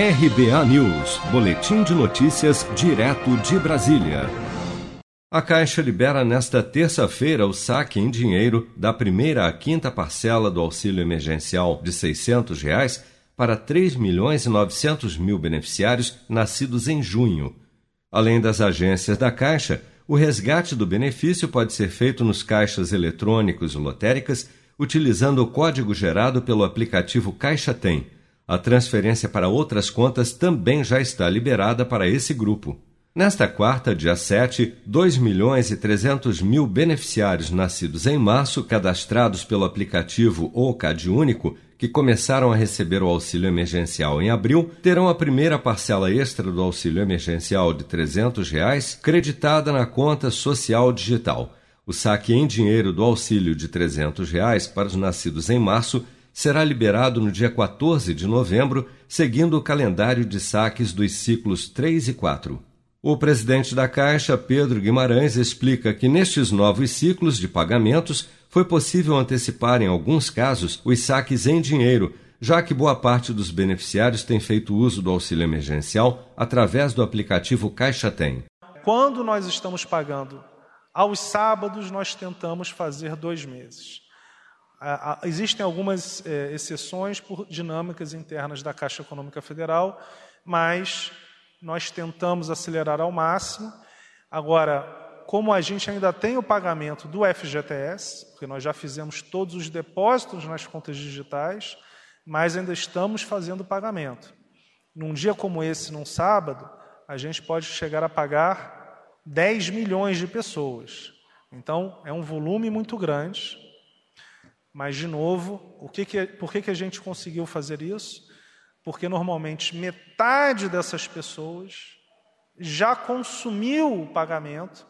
RBA News, Boletim de Notícias, direto de Brasília. A Caixa libera nesta terça-feira o saque em dinheiro da primeira à quinta parcela do auxílio emergencial de 600 reais para 3 milhões e 900 mil beneficiários nascidos em junho. Além das agências da Caixa, o resgate do benefício pode ser feito nos caixas eletrônicos e lotéricas utilizando o código gerado pelo aplicativo Caixa Tem a transferência para outras contas também já está liberada para esse grupo. Nesta quarta, dia 7, 2 milhões e 300 mil beneficiários nascidos em março, cadastrados pelo aplicativo ou CadÚnico, que começaram a receber o auxílio emergencial em abril, terão a primeira parcela extra do auxílio emergencial de 300 reais creditada na conta social digital. O saque em dinheiro do auxílio de 300 reais para os nascidos em março será liberado no dia 14 de novembro, seguindo o calendário de saques dos ciclos 3 e 4. O presidente da Caixa, Pedro Guimarães, explica que nestes novos ciclos de pagamentos foi possível antecipar, em alguns casos, os saques em dinheiro, já que boa parte dos beneficiários tem feito uso do auxílio emergencial através do aplicativo Caixa Tem. Quando nós estamos pagando aos sábados, nós tentamos fazer dois meses. Existem algumas é, exceções por dinâmicas internas da Caixa Econômica Federal, mas nós tentamos acelerar ao máximo. Agora, como a gente ainda tem o pagamento do FGTS, porque nós já fizemos todos os depósitos nas contas digitais, mas ainda estamos fazendo o pagamento. Num dia como esse, num sábado, a gente pode chegar a pagar 10 milhões de pessoas. Então, é um volume muito grande. Mas, de novo, o que que, por que, que a gente conseguiu fazer isso? Porque normalmente metade dessas pessoas já consumiu o pagamento,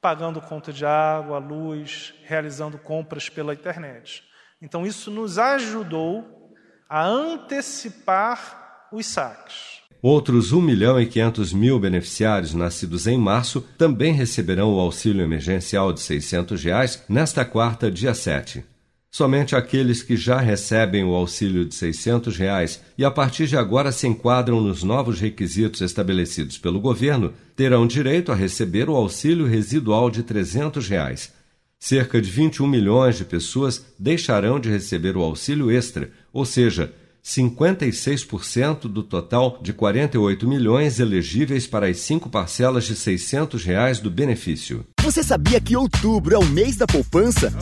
pagando conta de água, luz, realizando compras pela internet. Então, isso nos ajudou a antecipar os saques. Outros 1 milhão e 500 mil beneficiários nascidos em março também receberão o auxílio emergencial de 600 reais nesta quarta, dia 7. Somente aqueles que já recebem o auxílio de 600 reais e a partir de agora se enquadram nos novos requisitos estabelecidos pelo governo terão direito a receber o auxílio residual de 300 reais. Cerca de 21 milhões de pessoas deixarão de receber o auxílio extra, ou seja, 56% do total de 48 milhões elegíveis para as cinco parcelas de 600 reais do benefício. Você sabia que outubro é o mês da poupança?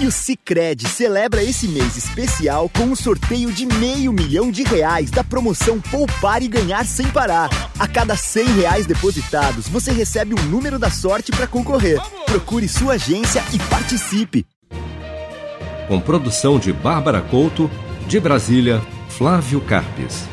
E o Cicred celebra esse mês especial com um sorteio de meio milhão de reais da promoção Poupar e Ganhar Sem Parar. A cada cem reais depositados, você recebe um número da sorte para concorrer. Procure sua agência e participe. Com produção de Bárbara Couto, de Brasília, Flávio Carpes.